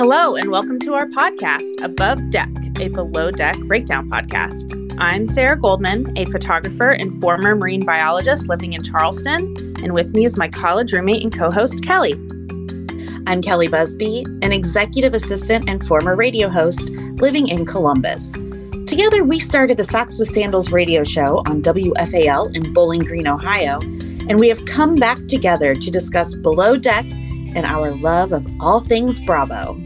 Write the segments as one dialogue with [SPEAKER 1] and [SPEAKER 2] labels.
[SPEAKER 1] Hello, and welcome to our podcast, Above Deck, a below deck breakdown podcast. I'm Sarah Goldman, a photographer and former marine biologist living in Charleston, and with me is my college roommate and co host, Kelli.
[SPEAKER 2] I'm Kelli Busby, an executive assistant and former radio host living in Columbus. Together, we started the Socks with Sandals radio show on WFAL in Bowling Green, Ohio, and we have come back together to discuss Below Deck and our love of all things Bravo.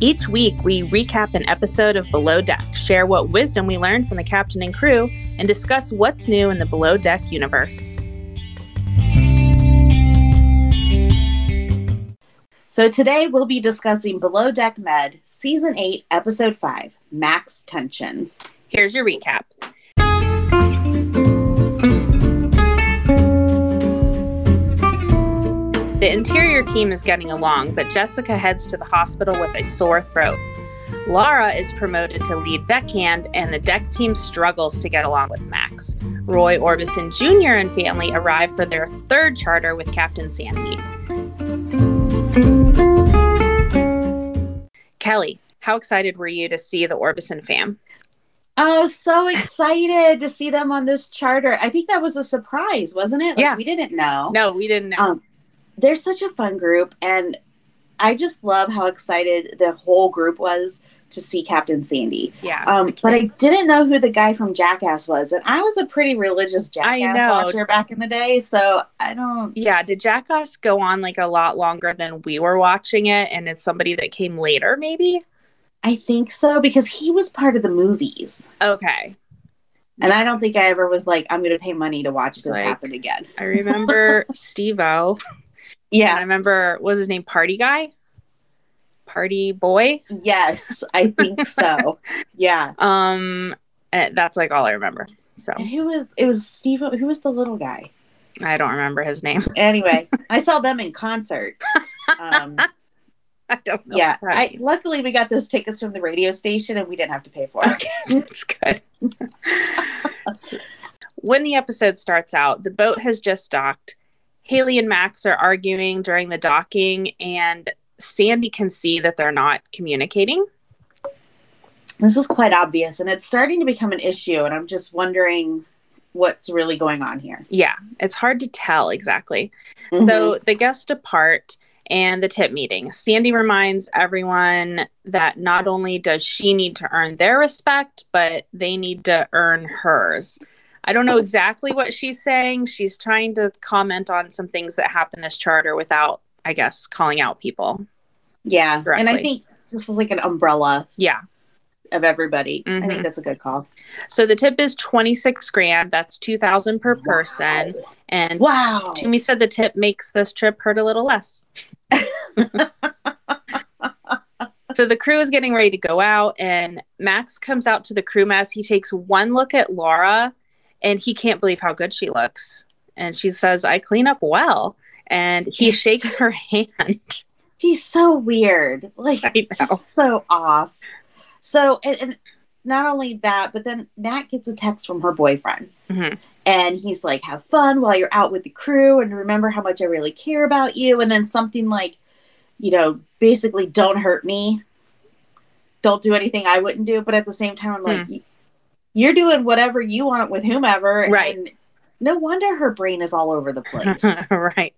[SPEAKER 1] Each week, we recap an episode of Below Deck, share what wisdom we learned from the captain and crew, and discuss what's new in the Below Deck universe.
[SPEAKER 2] So today we'll be discussing Below Deck Med, Season 8, Episode 5, Max Tension.
[SPEAKER 1] Here's your recap. The interior team is getting along, but Jessika heads to the hospital with a sore throat. Laura is promoted to lead deckhand, and the deck team struggles to get along with Max. Roy Orbison Jr. and family arrive for their third charter with Captain Sandy. Kelli, how excited were you to see the Orbison fam?
[SPEAKER 2] Oh, so excited to see them on this charter. I think that was a surprise, wasn't it? Like,
[SPEAKER 1] Yeah.
[SPEAKER 2] We didn't know.
[SPEAKER 1] No, we didn't know.
[SPEAKER 2] Um, they're such a fun group, and I just love how excited the whole group was to see Captain Sandy.
[SPEAKER 1] yeah.
[SPEAKER 2] Um, but I didn't know who the guy from Jackass was, and I was a pretty religious Jackass watcher back in the day, so I don't.
[SPEAKER 1] yeah, did Jackass go on like a lot longer than we were watching it? And it's somebody that came later, maybe?
[SPEAKER 2] I think so because he was part of the movies,
[SPEAKER 1] Okay.
[SPEAKER 2] and I don't think I ever was like, I'm going to pay money to watch this
[SPEAKER 1] Like-
[SPEAKER 2] happen again.
[SPEAKER 1] I remember Steve-O. And I remember, what was his name? Party Guy? Party Boy?
[SPEAKER 2] Yes, I think so. yeah.
[SPEAKER 1] Um, and that's like all I remember. So
[SPEAKER 2] And who was it? Was Steve? Who was the little guy?
[SPEAKER 1] I don't remember his name.
[SPEAKER 2] Anyway, I saw them in concert. Um,
[SPEAKER 1] I don't know.
[SPEAKER 2] yeah, I luckily we got those tickets from the radio station and we didn't have to pay for it.
[SPEAKER 1] Okay, that's good. When the episode starts out, the boat has just docked. Haleigh and Max are arguing during the docking, and Sandy can see that they're not communicating.
[SPEAKER 2] This is quite obvious, and it's starting to become an issue. And I'm just wondering what's really going on here.
[SPEAKER 1] Yeah, it's hard to tell exactly.
[SPEAKER 2] Mhm.
[SPEAKER 1] So the guests depart and the tip meeting. Sandy reminds everyone that not only does she need to earn their respect, but they need to earn hers. I don't know exactly what she's saying. She's trying to comment on some things that happen this charter without, I guess, calling out people.
[SPEAKER 2] yeah, and I think this is like an umbrella
[SPEAKER 1] Yeah.
[SPEAKER 2] of everybody. I
[SPEAKER 1] Mhm.
[SPEAKER 2] think that's a good call.
[SPEAKER 1] So the tip is 26 grand. That's 2000 per person. And
[SPEAKER 2] Wow.
[SPEAKER 1] Tumi said the tip makes this trip hurt a little less. so the crew is getting ready to go out, and Max comes out to the crew mess. He takes one look at Laura, and he can't believe how good she looks. And she says, I clean up well. And he shakes her hand.
[SPEAKER 2] He's so weird. Like
[SPEAKER 1] I know.
[SPEAKER 2] just so off. So and, and not only that, but then Nat gets a text from her boyfriend.
[SPEAKER 1] Mhm.
[SPEAKER 2] And he's like, have fun while you're out with the crew and remember how much I really care about you. And then something like, you know, basically don't hurt me. Don't do anything I wouldn't do. But at the same time, I'm like, "Y- you're doing whatever you want with whomever.
[SPEAKER 1] Right.
[SPEAKER 2] And no wonder her brain is all over the place.
[SPEAKER 1] right.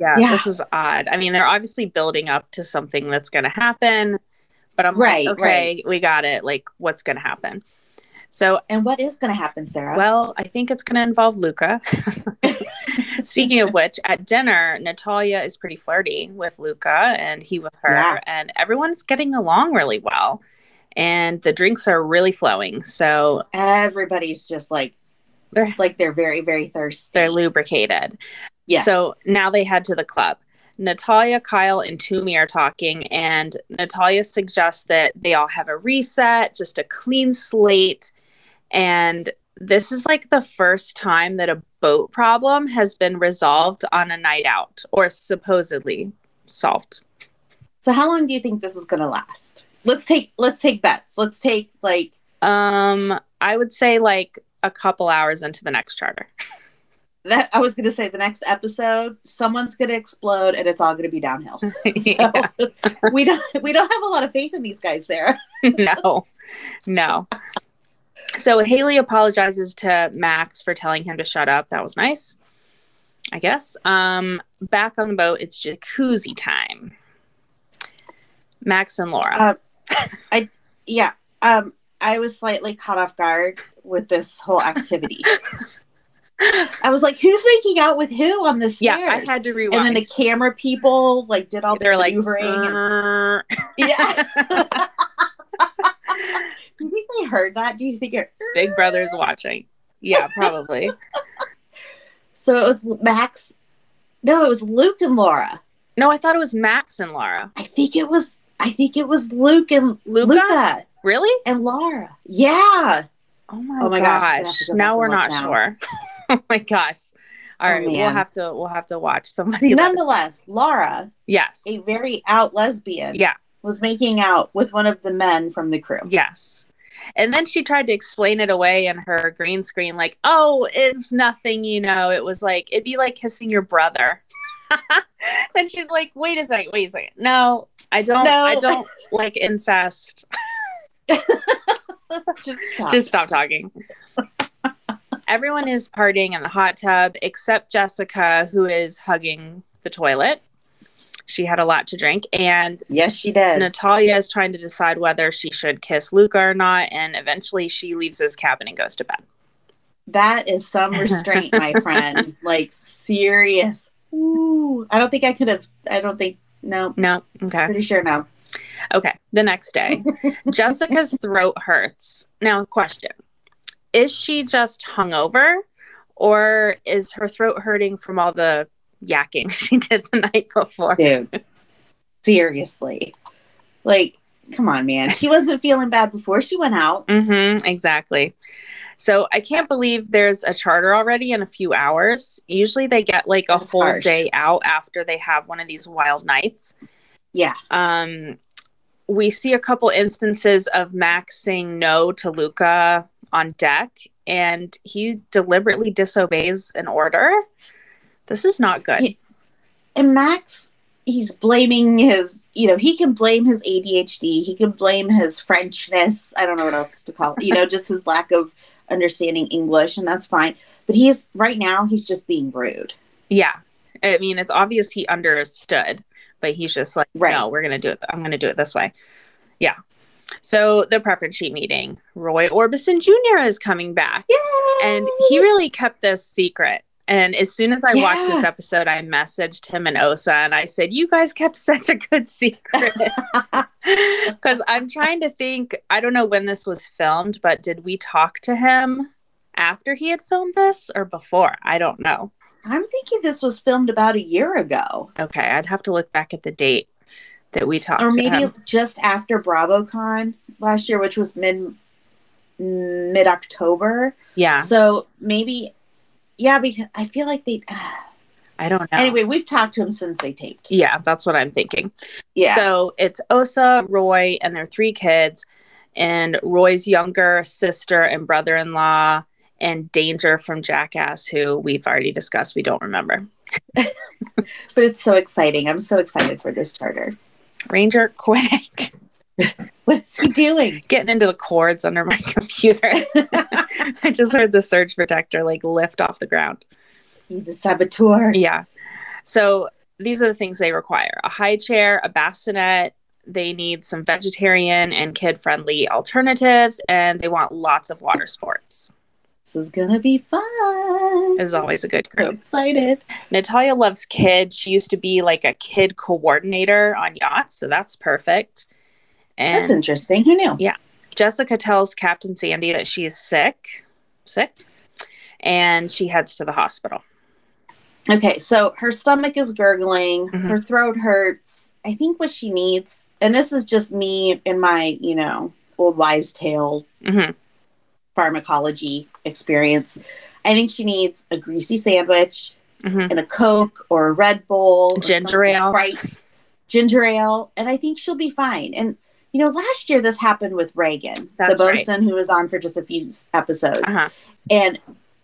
[SPEAKER 1] Yeah,
[SPEAKER 2] Yeah.
[SPEAKER 1] this is odd. I mean, they're obviously building up to something that's going to happen. but I'm
[SPEAKER 2] Right,
[SPEAKER 1] like, okay, we got it. Like, what's going to happen? We got it. Like, what's going to happen? So,
[SPEAKER 2] and what is going to happen, Sarah?
[SPEAKER 1] well, I think it's going to involve Luka. Speaking of which, at dinner, Natalya is pretty flirty with Luka and he with her,
[SPEAKER 2] Yeah.
[SPEAKER 1] and everyone's getting along really well. And the drinks are really flowing. So
[SPEAKER 2] everybody's just like,
[SPEAKER 1] they're,
[SPEAKER 2] like they're very, very thirsty.
[SPEAKER 1] they're lubricated.
[SPEAKER 2] yeah.
[SPEAKER 1] So now they head to the club. Natalya, Kyle, and Tumi are talking, and Natalya suggests that they all have a reset, just a clean slate. And this is like the first time that a boat problem has been resolved on a night out, or supposedly solved.
[SPEAKER 2] so how long do you think this is going to last? Let's take let's take bets. Let's take like
[SPEAKER 1] Um, I would say like a couple hours into the next charter.
[SPEAKER 2] that. I was going to say the next episode, someone's going to explode and it's all going to be downhill. So we don't we don't have a lot of faith in these guys, Sarah.
[SPEAKER 1] no, no. So Haleigh apologizes to Max for telling him to shut up. That was nice, I guess. Um, back on the boat, it's jacuzzi time. Max and Laura.
[SPEAKER 2] Uh, I yeah. Um, I was slightly caught off guard with this whole activity. I was like, who's making out with who on this?"
[SPEAKER 1] yeah, I had to rewind.
[SPEAKER 2] and then the camera people like did all the
[SPEAKER 1] They're like,
[SPEAKER 2] maneuvering. and- yeah. Do you think they heard that? Do you think it?
[SPEAKER 1] Big Brother's watching. Yeah, probably.
[SPEAKER 2] So it was Max. No, it was Luke and Laura.
[SPEAKER 1] no, I thought it was Max and Laura.
[SPEAKER 2] I think it was. I think it was Luke and
[SPEAKER 1] Luka?
[SPEAKER 2] Luka
[SPEAKER 1] Really?
[SPEAKER 2] and Laura. Yeah.
[SPEAKER 1] Oh my,
[SPEAKER 2] Oh my gosh, I'm gonna have
[SPEAKER 1] gosh!
[SPEAKER 2] go
[SPEAKER 1] now we're not
[SPEAKER 2] now.
[SPEAKER 1] sure. oh my gosh! All
[SPEAKER 2] Oh,
[SPEAKER 1] right, we'll have to we'll have to watch somebody.
[SPEAKER 2] Nonetheless, Laura,
[SPEAKER 1] yes,
[SPEAKER 2] a very out lesbian,
[SPEAKER 1] yeah,
[SPEAKER 2] was making out with one of the men from the crew.
[SPEAKER 1] yes. And then she tried to explain it away in her green screen, like, "Oh, it's nothing, you know. It was like it'd be like kissing your brother." and she's like, "Wait a second, wait a second. No, I don't.
[SPEAKER 2] No.
[SPEAKER 1] I don't like incest.
[SPEAKER 2] Just stop.
[SPEAKER 1] Just stop talking." Everyone is partying in the hot tub except Jessika, who is hugging the toilet. She had a lot to drink, and
[SPEAKER 2] yes, she did.
[SPEAKER 1] Natalya is trying to decide whether she should kiss Luka or not, and eventually she leaves his cabin and goes to bed.
[SPEAKER 2] That is some restraint, my friend. Like serious. Ooh, I don't think I could have. I don't think. No,
[SPEAKER 1] No, okay,
[SPEAKER 2] pretty sure no.
[SPEAKER 1] okay. The next day, Jessika's throat hurts. Now, question: Is she just hungover, or is her throat hurting from all the yakking she did the night before?
[SPEAKER 2] dude seriously like come on man she wasn't feeling bad before she went out
[SPEAKER 1] Mm-hmm, exactly. So I can't believe there's a charter already in a few hours. Usually they get like a
[SPEAKER 2] That's
[SPEAKER 1] whole
[SPEAKER 2] harsh.
[SPEAKER 1] day out after they have one of these wild nights.
[SPEAKER 2] yeah
[SPEAKER 1] Um, we see a couple instances of Max saying no to Luka on deck, and he deliberately disobeys an order. This is not good.
[SPEAKER 2] And max he's blaming his you know he can blame his adhd he can blame his frenchness i don't know what else to call it you know just his lack of understanding english and that's fine but he's right now he's just being rude
[SPEAKER 1] Yeah. I mean, it's obvious he understood, but he's just like,
[SPEAKER 2] Right.
[SPEAKER 1] no, we're going to do it. I'm going to do it this way. Yeah. So the preference sheet meeting, Roy Orbison Jr. is coming back. And he really kept this secret. And as soon as I watched this episode, I messaged him and Osa and I said, You guys kept such a good secret. Because I'm trying to think, I don't know when this was filmed, but did we talk to him after he had filmed this or before? I don't know.
[SPEAKER 2] i'm thinking this was filmed about a year ago
[SPEAKER 1] Okay, I'd have to look back at the date that we talked
[SPEAKER 2] or maybe just after BravoCon last year, which was mid mid October.
[SPEAKER 1] Yeah,
[SPEAKER 2] So maybe, yeah, because I feel like they.
[SPEAKER 1] I don't know.
[SPEAKER 2] Anyway, we've talked to him since they taped.
[SPEAKER 1] yeah, that's what I'm thinking.
[SPEAKER 2] Yeah,
[SPEAKER 1] So it's Osa, Roy, and their three kids, and Roy's younger sister and brother in law, and Danger from Jackass, who we've already discussed. We don't remember.
[SPEAKER 2] but it's so exciting. I'm so excited for this charter.
[SPEAKER 1] Ranger quit
[SPEAKER 2] What is he doing?
[SPEAKER 1] getting into the cords under my computer. I just heard the surge protector like lift off the ground.
[SPEAKER 2] He's a saboteur.
[SPEAKER 1] Yeah. So these are the things they require a high chair, a bassinet, they need some vegetarian and kid friendly alternatives, and they want lots of water sports.
[SPEAKER 2] This is gonna be fun.
[SPEAKER 1] Is always a good
[SPEAKER 2] I'm
[SPEAKER 1] group.
[SPEAKER 2] excited.
[SPEAKER 1] Natalya loves kids. She used to be like a kid coordinator on yachts, so that's perfect.
[SPEAKER 2] That's interesting. Who knew?
[SPEAKER 1] Yeah. Jessika tells Captain Sandy that she is sick, sick, and she heads to the hospital.
[SPEAKER 2] Okay, so her stomach is gurgling,
[SPEAKER 1] Mhm.
[SPEAKER 2] her throat hurts. I think what she needs, and this is just me in my, you know, old wives' tale
[SPEAKER 1] hmm
[SPEAKER 2] pharmacology experience. I think she needs a greasy sandwich
[SPEAKER 1] hmm
[SPEAKER 2] and a Coke or a Red Bull,
[SPEAKER 1] Ginger ale.
[SPEAKER 2] Sprite, ginger ale, and I think she'll be fine. And you know, last year this happened with Reagan,
[SPEAKER 1] That's
[SPEAKER 2] the
[SPEAKER 1] right.
[SPEAKER 2] who was on for just a few episodes,
[SPEAKER 1] Uh-huh.
[SPEAKER 2] and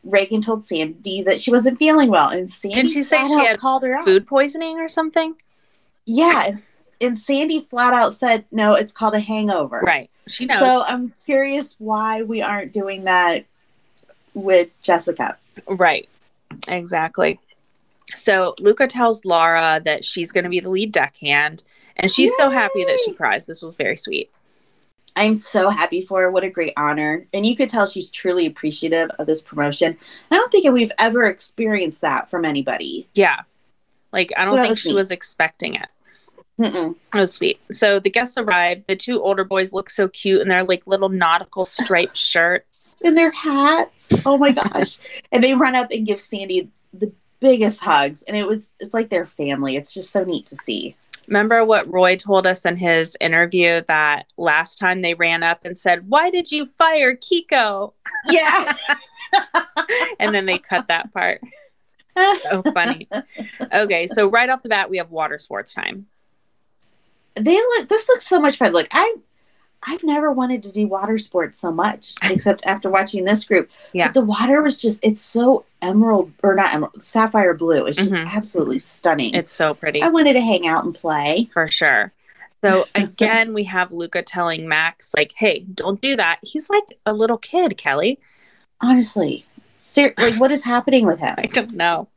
[SPEAKER 2] Reagan told Sandy that she wasn't feeling well, and Sandy
[SPEAKER 1] Didn't she say she had
[SPEAKER 2] called her out.
[SPEAKER 1] Food poisoning or something?
[SPEAKER 2] Yeah, and, and Sandy flat out said, "No, it's called a hangover."
[SPEAKER 1] Right. She knows.
[SPEAKER 2] So I'm curious why we aren't doing that with Jessika.
[SPEAKER 1] Right. Exactly. So Luka tells Laura that she's going to be the lead deckhand, and she's so happy that she cries. This was very sweet.
[SPEAKER 2] I'm so happy for her. What a great honor. And you could tell she's truly appreciative of this promotion. I don't think we've ever experienced that from anybody.
[SPEAKER 1] Yeah. Like, I don't
[SPEAKER 2] So
[SPEAKER 1] think
[SPEAKER 2] was
[SPEAKER 1] she
[SPEAKER 2] neat.
[SPEAKER 1] was expecting it.
[SPEAKER 2] Mm-mm.
[SPEAKER 1] It was sweet. So the guests arrived. The two older boys look so cute in their like little nautical striped shirts.
[SPEAKER 2] And their hats. Oh my gosh. and they run up and give Sandy the biggest hugs. And it was, it's like their family. It's just so neat to see.
[SPEAKER 1] Remember what Roy told us in his interview that last time they ran up and said, Why did you fire Kiko?
[SPEAKER 2] Yeah.
[SPEAKER 1] And then they cut that part. So funny. Okay, so right off the bat, we have water sports time.
[SPEAKER 2] they look, this looks so much fun. Look, I, I've never wanted to do water sports so much, except after watching this group.
[SPEAKER 1] Yeah.
[SPEAKER 2] But the water was just, it's so emerald, or not emerald, sapphire blue. It's just
[SPEAKER 1] Mhm.
[SPEAKER 2] absolutely stunning.
[SPEAKER 1] It's so pretty
[SPEAKER 2] I wanted to hang out and play.
[SPEAKER 1] for sure. So again, we have Luka telling Max, like, hey, don't do that. He's like a little kid, Kelli.
[SPEAKER 2] Honestly, ser- like what is happening with him?
[SPEAKER 1] I don't know.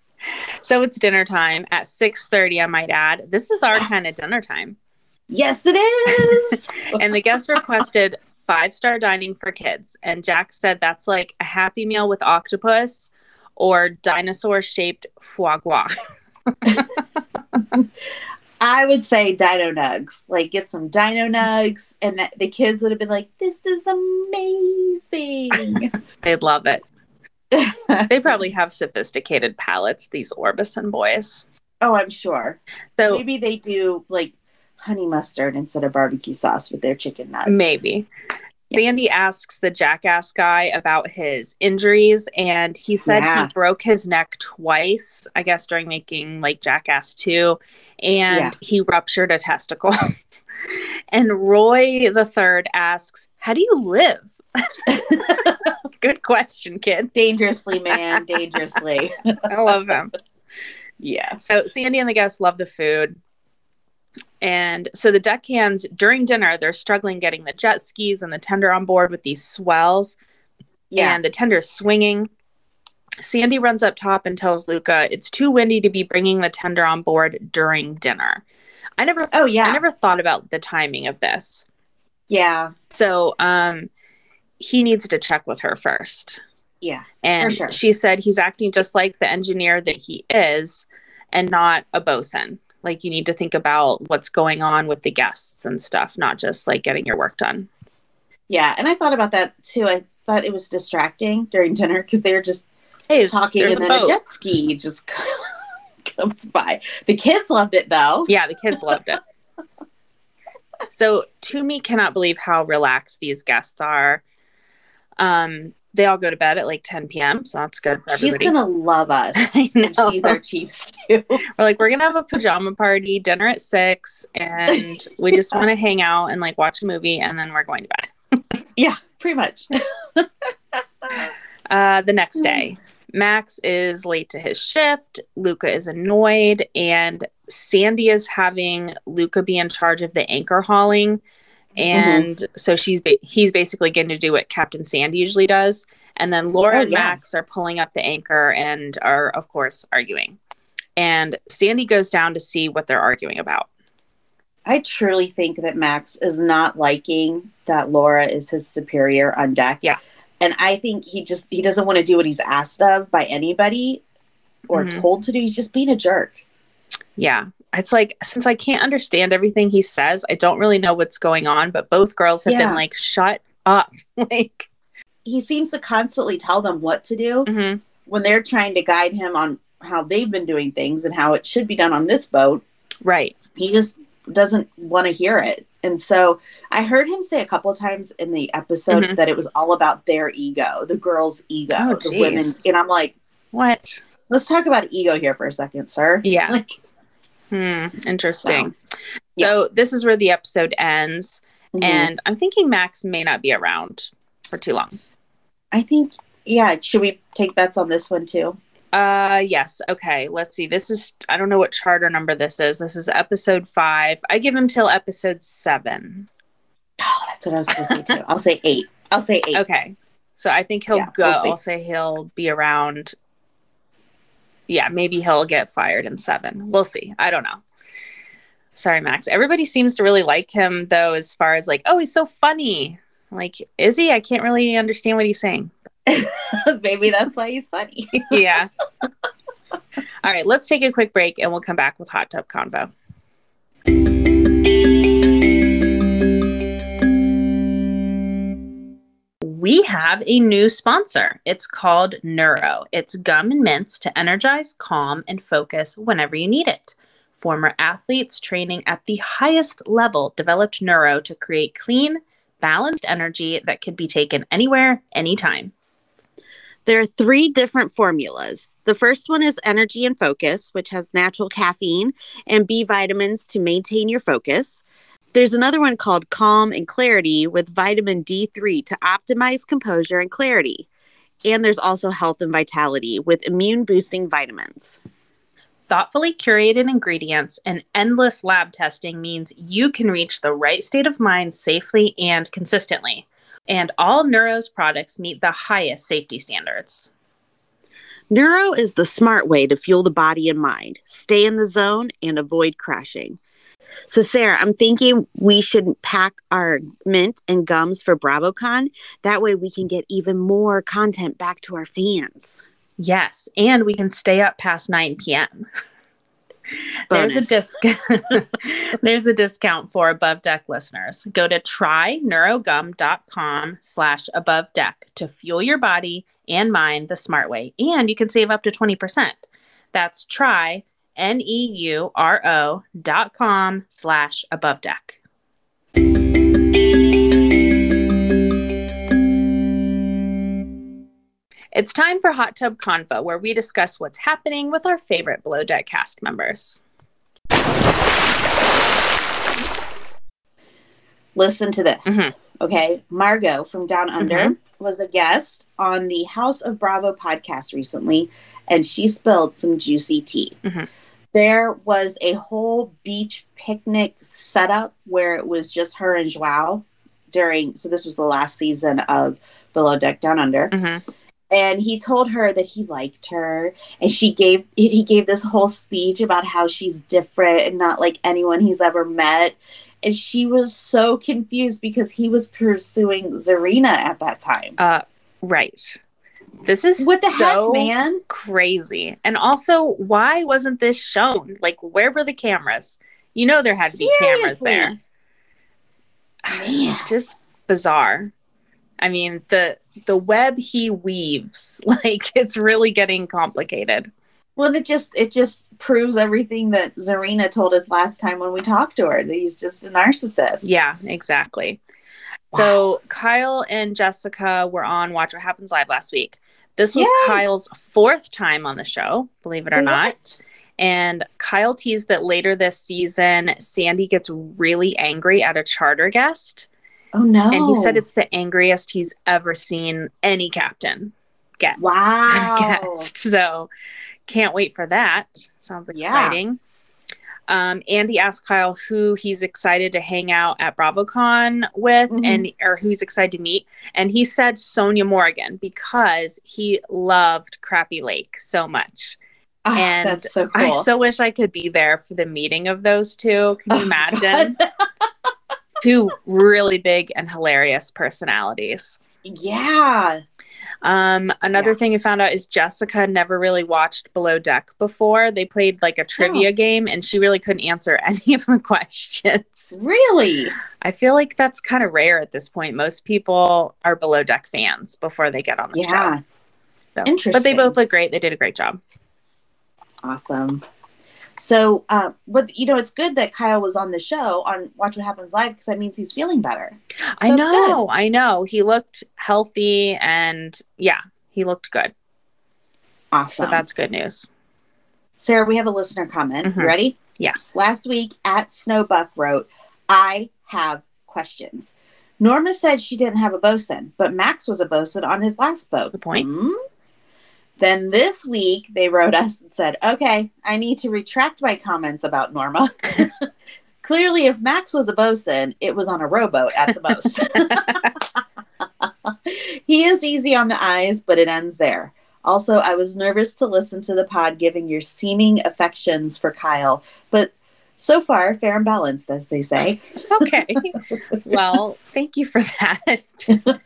[SPEAKER 1] So it's dinner time at 6:30, I might add. This is our
[SPEAKER 2] Yes.
[SPEAKER 1] kind of dinner time.
[SPEAKER 2] Yes, it is.
[SPEAKER 1] And the guests requested five-star dining for kids. And Jack said that's like a happy meal with octopus or dinosaur-shaped foie gras.
[SPEAKER 2] I would say Dino Nugs. Like get some Dino Nugs, and that, the kids would have been like, "This is amazing."
[SPEAKER 1] They'd love it. They probably have sophisticated palates, these Orbison boys.
[SPEAKER 2] oh, I'm sure.
[SPEAKER 1] So
[SPEAKER 2] Maybe they do like honey mustard instead of barbecue sauce with their chicken nuts.
[SPEAKER 1] Maybe. Sandy asks the jackass guy about his injuries, and he said
[SPEAKER 2] Yeah.
[SPEAKER 1] he broke his neck twice, I guess, during making like Jackass 2, and
[SPEAKER 2] Yeah.
[SPEAKER 1] he ruptured a testicle. and Roy the third asks, How do you live? Good question, kid.
[SPEAKER 2] Dangerously, man, dangerously.
[SPEAKER 1] I love him.
[SPEAKER 2] yeah.
[SPEAKER 1] So Sandy and the guests love the food. And so the deckhands during dinner, they're struggling getting the jet skis and the tender on board with these swells.
[SPEAKER 2] Yeah.
[SPEAKER 1] and the tender is swinging. Sandy runs up top and tells Luka it's too windy to be bringing the tender on board during dinner. I never,
[SPEAKER 2] oh yeah.
[SPEAKER 1] I never thought about the timing of this.
[SPEAKER 2] yeah.
[SPEAKER 1] So, um, he needs to check with her first.
[SPEAKER 2] Yeah.
[SPEAKER 1] And
[SPEAKER 2] sure.
[SPEAKER 1] she said he's acting just like the engineer that he is, and not a bosun. Like you need to think about what's going on with the guests and stuff, not just like getting your work done.
[SPEAKER 2] Yeah. And I thought about that too. I thought it was distracting during dinner because they were just
[SPEAKER 1] Hey,
[SPEAKER 2] talking and
[SPEAKER 1] a
[SPEAKER 2] then a jet ski just comes by. The kids loved it though.
[SPEAKER 1] Yeah, the kids loved it. So Tumi cannot believe how relaxed these guests are. Um, they all go to bed at like 10 p.m., so that's good for
[SPEAKER 2] She's
[SPEAKER 1] everybody.
[SPEAKER 2] gonna love us.
[SPEAKER 1] I know.
[SPEAKER 2] She's our chief stew.
[SPEAKER 1] We're like, we're gonna have a pajama party, dinner at six, and we just want to hang out and like watch a movie, and then we're going to bed.
[SPEAKER 2] yeah, pretty much.
[SPEAKER 1] Uh, the next day, Max is late to his shift. Luka is annoyed, and Sandy is having Luka be in charge of the anchor hauling. And so she's ba- he's basically going to do what Captain Sandy usually does. And then Laura
[SPEAKER 2] Oh,
[SPEAKER 1] and
[SPEAKER 2] yeah.
[SPEAKER 1] Max are pulling up the anchor and are, of course, arguing. And Sandy goes down to see what they're arguing about.
[SPEAKER 2] I truly think that Max is not liking that Laura is his superior on deck.
[SPEAKER 1] Yeah.
[SPEAKER 2] And I think he just he doesn't want to do what he's asked of by anybody or
[SPEAKER 1] Mhm.
[SPEAKER 2] told to do. He's just being a jerk.
[SPEAKER 1] Yeah. It's like since I can't understand everything he says, I don't really know what's going on, but both girls have
[SPEAKER 2] Yeah.
[SPEAKER 1] been like, shut up. like,
[SPEAKER 2] He seems to constantly tell them what to do
[SPEAKER 1] mhm.
[SPEAKER 2] when they're trying to guide him on how they've been doing things and how it should be done on this boat.
[SPEAKER 1] right.
[SPEAKER 2] he just doesn't want to hear it. And so I heard him say a couple of times in the episode
[SPEAKER 1] Mhm.
[SPEAKER 2] that it was all about their ego, the girl's ego,
[SPEAKER 1] Oh,
[SPEAKER 2] the women.
[SPEAKER 1] geez.
[SPEAKER 2] And I'm like,
[SPEAKER 1] What?
[SPEAKER 2] let's talk about ego here for a second, sir.
[SPEAKER 1] Yeah.
[SPEAKER 2] Like,
[SPEAKER 1] Hmm. Interesting.
[SPEAKER 2] yeah.
[SPEAKER 1] So this is where the episode ends.
[SPEAKER 2] mhm.
[SPEAKER 1] And I'm thinking Max may not be around for too long.
[SPEAKER 2] I think, yeah, should we take bets on this one too?
[SPEAKER 1] Uh yes. Okay. Let's see. This is I don't know what charter number this is. This is episode five. I give him till episode seven.
[SPEAKER 2] Oh, that's what I was going to say too. I'll say eight. I'll say eight.
[SPEAKER 1] Okay. So I think he'll
[SPEAKER 2] Yeah,
[SPEAKER 1] go.
[SPEAKER 2] we'll.
[SPEAKER 1] I'll say he'll be around. Yeah, maybe he'll get fired in seven. We'll see. I don't know. Sorry, Max. Everybody seems to really like him though, as far as like, oh, he's so funny. Like, is he? I can't really understand what he's saying.
[SPEAKER 2] Maybe that's why he's funny.
[SPEAKER 1] yeah. All right, let's take a quick break and we'll come back with Hot Tub Convo. We have a new sponsor. It's called Neuro. It's gum and mints to energize, calm, and focus whenever you need it. Former athletes training at the highest level developed Neuro to create clean, balanced energy that could be taken anywhere, anytime.
[SPEAKER 2] There are three different formulas. The first one is Energy and Focus, which has natural caffeine and B vitamins to maintain your focus. There's another one called Calm and Clarity with vitamin D3 to optimize composure and clarity. And there's also Health and Vitality with immune boosting vitamins.
[SPEAKER 1] Thoughtfully curated ingredients and endless lab testing means you can reach the right state of mind safely and consistently. And all Neuro's products meet the highest safety standards.
[SPEAKER 2] Neuro is the smart way to fuel the body and mind, stay in the zone, and avoid crashing. So, Sarah, I'm thinking we should pack our mint and gums for BravoCon. That way we can get even more content back to our fans.
[SPEAKER 1] Yes, and we can stay up past 9 p.m. There's a
[SPEAKER 2] Bonus.
[SPEAKER 1] disc There's a discount for above deck listeners. Go to tryneurogum.com slash above deck to fuel your body and mind the smart way. And you can save up to 20%. That's try N-E-U-R-O dot com slash above deck. It's time for Hot Tub Convo, where we discuss what's happening with our favorite Below Deck cast members.
[SPEAKER 2] Listen to this.
[SPEAKER 1] Mhm.
[SPEAKER 2] Okay. Margot from Down Under
[SPEAKER 1] Mhm.
[SPEAKER 2] was a guest on the House of Bravo podcast recently, and she spilled some juicy tea.
[SPEAKER 1] Mhm.
[SPEAKER 2] There was a whole beach picnic setup where it was just her and Joao during, so this was the last season of Below Deck Down Under.
[SPEAKER 1] Mm-hmm.
[SPEAKER 2] and he told her that he liked her and she gave he gave this whole speech about how she's different and not like anyone he's ever met and she was so confused because he was pursuing Tzarina at that time.
[SPEAKER 1] Uh, right. This is
[SPEAKER 2] what the
[SPEAKER 1] so
[SPEAKER 2] heck, man?
[SPEAKER 1] crazy. And also, why wasn't this shown? Like, where were the cameras? You know, there had to be cameras there.
[SPEAKER 2] Man.
[SPEAKER 1] Just bizarre. I mean, the the web he weaves, like it's really getting complicated.
[SPEAKER 2] Well, it just it just proves everything that Tzarina told us last time when we talked to her that he's just a narcissist.
[SPEAKER 1] Yeah, exactly.
[SPEAKER 2] Wow.
[SPEAKER 1] So Kyle and Jessika were on Watch What Happens Live last week. This was
[SPEAKER 2] Yay.
[SPEAKER 1] Kyle's fourth time on the show, believe it or not. And Kyle teased that later this season, Sandy gets really angry at a charter guest.
[SPEAKER 2] Oh no!
[SPEAKER 1] And he said it's the angriest he's ever seen any captain get.
[SPEAKER 2] wow.
[SPEAKER 1] guest. So can't wait for that. Sounds
[SPEAKER 2] Yeah.
[SPEAKER 1] exciting. Um, Andy asked Kyle who he's excited to hang out at BravoCon with
[SPEAKER 2] Mhm.
[SPEAKER 1] and or who he's excited to meet. And he said Sonja Morgan because he loved Crappie Lake so much.
[SPEAKER 2] Oh,
[SPEAKER 1] and
[SPEAKER 2] that's so
[SPEAKER 1] I so wish I could be there for the meeting of those two. Can you
[SPEAKER 2] Oh,
[SPEAKER 1] imagine? two really big and hilarious personalities.
[SPEAKER 2] yeah.
[SPEAKER 1] Um, another
[SPEAKER 2] Yeah.
[SPEAKER 1] thing I found out is Jessika never really watched Below Deck before. They played like a trivia game and she really couldn't answer any of the questions.
[SPEAKER 2] Really?
[SPEAKER 1] I feel like that's kind of rare at this point. Most people are Below Deck fans before they get on the
[SPEAKER 2] Yeah.
[SPEAKER 1] show. So- But they both look great. They did a great job.
[SPEAKER 2] Awesome. So, uh, but you know, it's good that Kyle was on the show on Watch What Happens Live because that means he's feeling better.
[SPEAKER 1] I
[SPEAKER 2] that's
[SPEAKER 1] know, I know. He looked healthy and yeah, he looked good.
[SPEAKER 2] Awesome.
[SPEAKER 1] So that's good news.
[SPEAKER 2] Sarah, we have a listener comment.
[SPEAKER 1] Mhm.
[SPEAKER 2] You ready?
[SPEAKER 1] Yes.
[SPEAKER 2] Last week at Snowbuck wrote, I have questions. Norma said she didn't have a bosun, but Max was a bosun on his last boat.
[SPEAKER 1] Good point.
[SPEAKER 2] Hmm? Then this week they wrote us and said, Okay, I need to retract my comments about Norma. Clearly, if Max was a bosun, it was on a rowboat at the most. he is easy on the eyes, but it ends there. Also, I was nervous to listen to the pod giving your seeming affections for Kyle, but so far, fair and balanced, as they say.
[SPEAKER 1] okay. Well, thank you for that.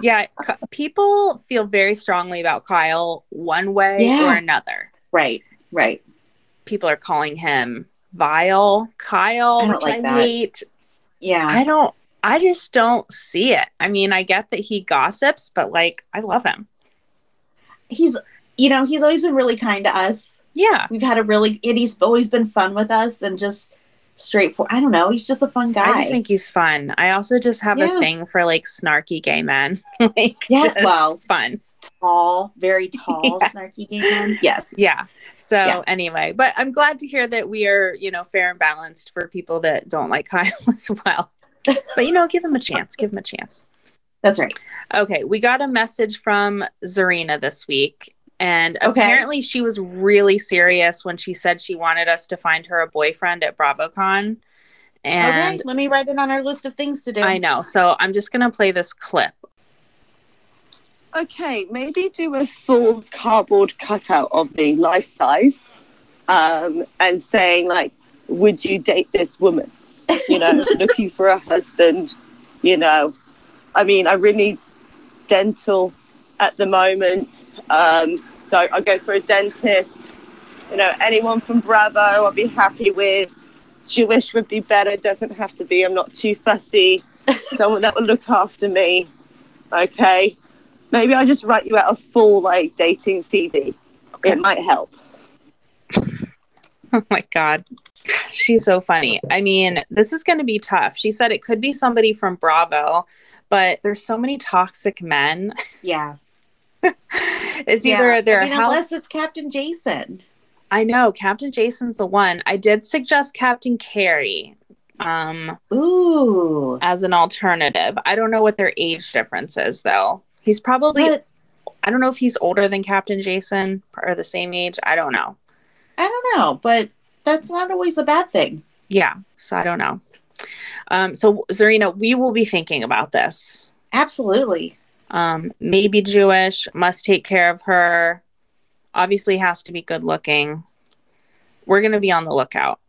[SPEAKER 1] yeah, K- people feel very strongly about Kyle one way
[SPEAKER 2] Yeah.
[SPEAKER 1] or another.
[SPEAKER 2] Right, right.
[SPEAKER 1] People are calling him vile Kyle,
[SPEAKER 2] I
[SPEAKER 1] which
[SPEAKER 2] like
[SPEAKER 1] I
[SPEAKER 2] that.
[SPEAKER 1] hate.
[SPEAKER 2] Yeah.
[SPEAKER 1] I don't I just don't see it. I mean, I get that he gossips, but like I love him.
[SPEAKER 2] He's, you know, he's always been really kind to us.
[SPEAKER 1] Yeah.
[SPEAKER 2] We've had a really, and he's always been fun with us and just straightforward. I don't know. He's just a fun guy.
[SPEAKER 1] I just think he's fun. I also just have
[SPEAKER 2] Yeah.
[SPEAKER 1] a thing for like snarky gay men. like
[SPEAKER 2] Yeah,
[SPEAKER 1] just
[SPEAKER 2] well,
[SPEAKER 1] fun.
[SPEAKER 2] tall, very tall,
[SPEAKER 1] Yeah.
[SPEAKER 2] snarky gay man. Yes.
[SPEAKER 1] Yeah. So
[SPEAKER 2] Yeah.
[SPEAKER 1] anyway, but I'm glad to hear that we are, you know, fair and balanced for people that don't like Kyle as well. But you know, give him a chance. Give him a chance.
[SPEAKER 2] That's right.
[SPEAKER 1] Okay, we got a message from Tzarina this week. And
[SPEAKER 2] Okay.
[SPEAKER 1] apparently she was really serious when she said she wanted us to find her a boyfriend at BravoCon. And
[SPEAKER 2] okay. Let me write it on our list of things to do.
[SPEAKER 1] I know. So I'm just going to play this clip.
[SPEAKER 3] Okay, maybe do a full cardboard cutout of me, life size, um, and saying like, "Would you date this woman?" You know, looking for a husband. You know, I mean, I really need dental at the moment, um, so I go for a dentist. You know, anyone from Bravo, I'll be happy with. Jewish would be better. Doesn't have to be. I'm not too fussy. Someone that will look after me. Okay. Maybe I just write you out a full like dating CV. It might help.
[SPEAKER 1] Oh my God. She's so funny. I mean, this is going to be tough. She said it could be somebody from Bravo, but there's so many toxic men.
[SPEAKER 2] Yeah.
[SPEAKER 1] It's
[SPEAKER 2] yeah.
[SPEAKER 1] either their
[SPEAKER 2] I mean,
[SPEAKER 1] house.
[SPEAKER 2] unless it's Captain Jason.
[SPEAKER 1] I know Captain Jason's the one. I did suggest Captain Kerry um,
[SPEAKER 2] Ooh.
[SPEAKER 1] as an alternative. I don't know what their age difference is, though. He's probably,
[SPEAKER 2] But
[SPEAKER 1] I don't know if he's older than Captain Jason or the same age. I don't know.
[SPEAKER 2] I don't know, but that's not always a bad thing.
[SPEAKER 1] Yeah. So I don't know. Um, so, Tzarina, we will be thinking about this.
[SPEAKER 2] Absolutely.
[SPEAKER 1] Um, maybe Jewish, must take care of her, obviously has to be good looking. We're going to be on the lookout.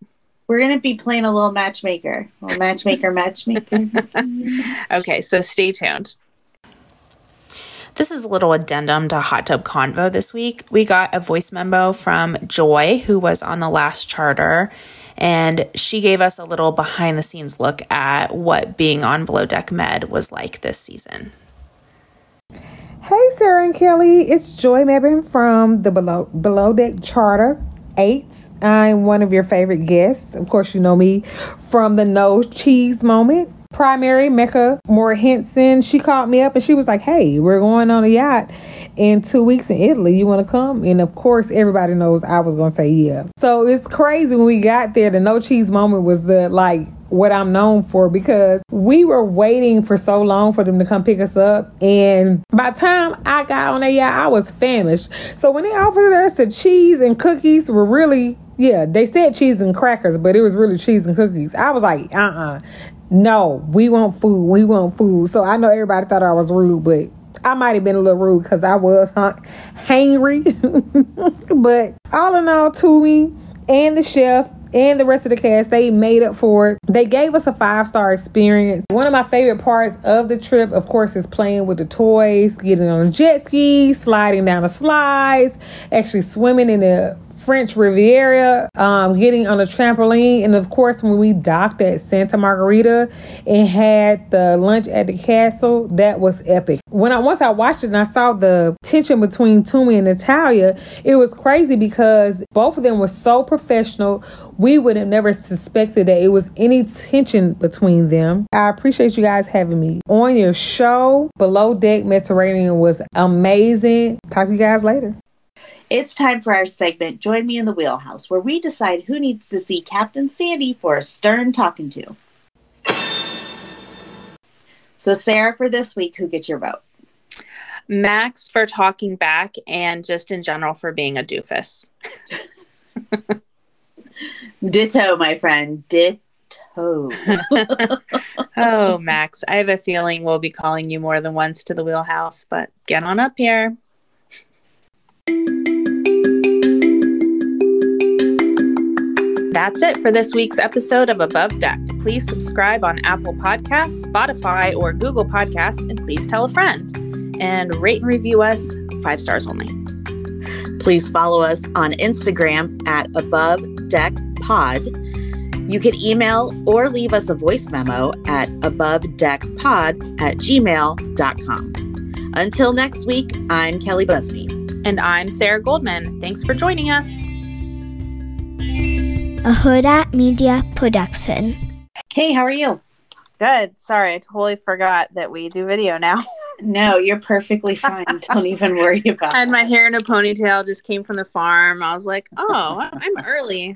[SPEAKER 2] We're gonna be playing a little matchmaker. A little matchmaker, matchmaker.
[SPEAKER 1] Okay, so stay tuned. This is a little addendum to Hot Tub Convo this week. We got a voice memo from Joy, who was on the last charter, and she gave us a little behind the scenes look at what being on Below Deck Med was like this season.
[SPEAKER 4] Hey, Sarah and Kelli, it's Joy Mebin from the Below, Below Deck Charter 8. I'm one of your favorite guests. Of course, you know me from the No Cheese Moment. Primary Mecca Moore Henson, she called me up and she was like, Hey, we're going on a yacht in two weeks in Italy. You want to come? And of course, everybody knows I was going to say yeah. So it's crazy when we got there. The No Cheese Moment was the like, what I'm known for because we were waiting for so long for them to come pick us up. And by the time I got on that yacht, I was famished. So when they offered us the cheese and cookies were really, yeah, they said cheese and crackers, but it was really cheese and cookies. I was like, uh uh No, we want food. We want food. So I know everybody thought I was rude, but I might have been a little rude because I was hangry. but all in all, Tumi and the chef and the rest of the cast, they made up for it. They gave us a five star experience. One of my favorite parts of the trip, of course, is playing with the toys, getting on a jet ski, sliding down the slides, actually swimming in the French Riviera, um, getting on a trampoline, and of course, when we docked at Santa Margherita and had the lunch at the castle, that was epic. When I once I watched it and I saw the tension between Tumi and Natalya, it was crazy because both of them were so professional. We would have never suspected that it was any tension between them. I appreciate you guys having me on your show. Below Deck Mediterranean was amazing. Talk to you guys later.
[SPEAKER 2] It's time for our segment, Join Me in the Wheelhouse, where we decide who needs to see Captain Sandy for a stern talking to. So, Sarah, for this week, who gets your vote?
[SPEAKER 1] Max for talking back and just in general for being a doofus.
[SPEAKER 2] Ditto, my friend. Ditto.
[SPEAKER 1] oh, Max, I have a feeling we'll be calling you more than once to the wheelhouse, but get on up here. That's it for this week's episode of Above Deck. Please subscribe on Apple Podcasts, Spotify, or Google Podcasts, and please tell a friend. And rate and review us five stars only.
[SPEAKER 2] Please follow us on Instagram at Above Deck Pod. You can email or leave us a voice memo at abovedeckpod at gmail.com. Until next week, I'm Kelli Busby.
[SPEAKER 1] And I'm Sarah Goldman. Thanks for joining us
[SPEAKER 5] a Hurrdat Media production.
[SPEAKER 2] Hey, how are you?
[SPEAKER 1] Good. Sorry, I totally forgot that we do video now.
[SPEAKER 2] No, you're perfectly fine. Don't even worry about it.
[SPEAKER 1] I had my hair in a ponytail, just came from the farm. I was like, oh, I'm early.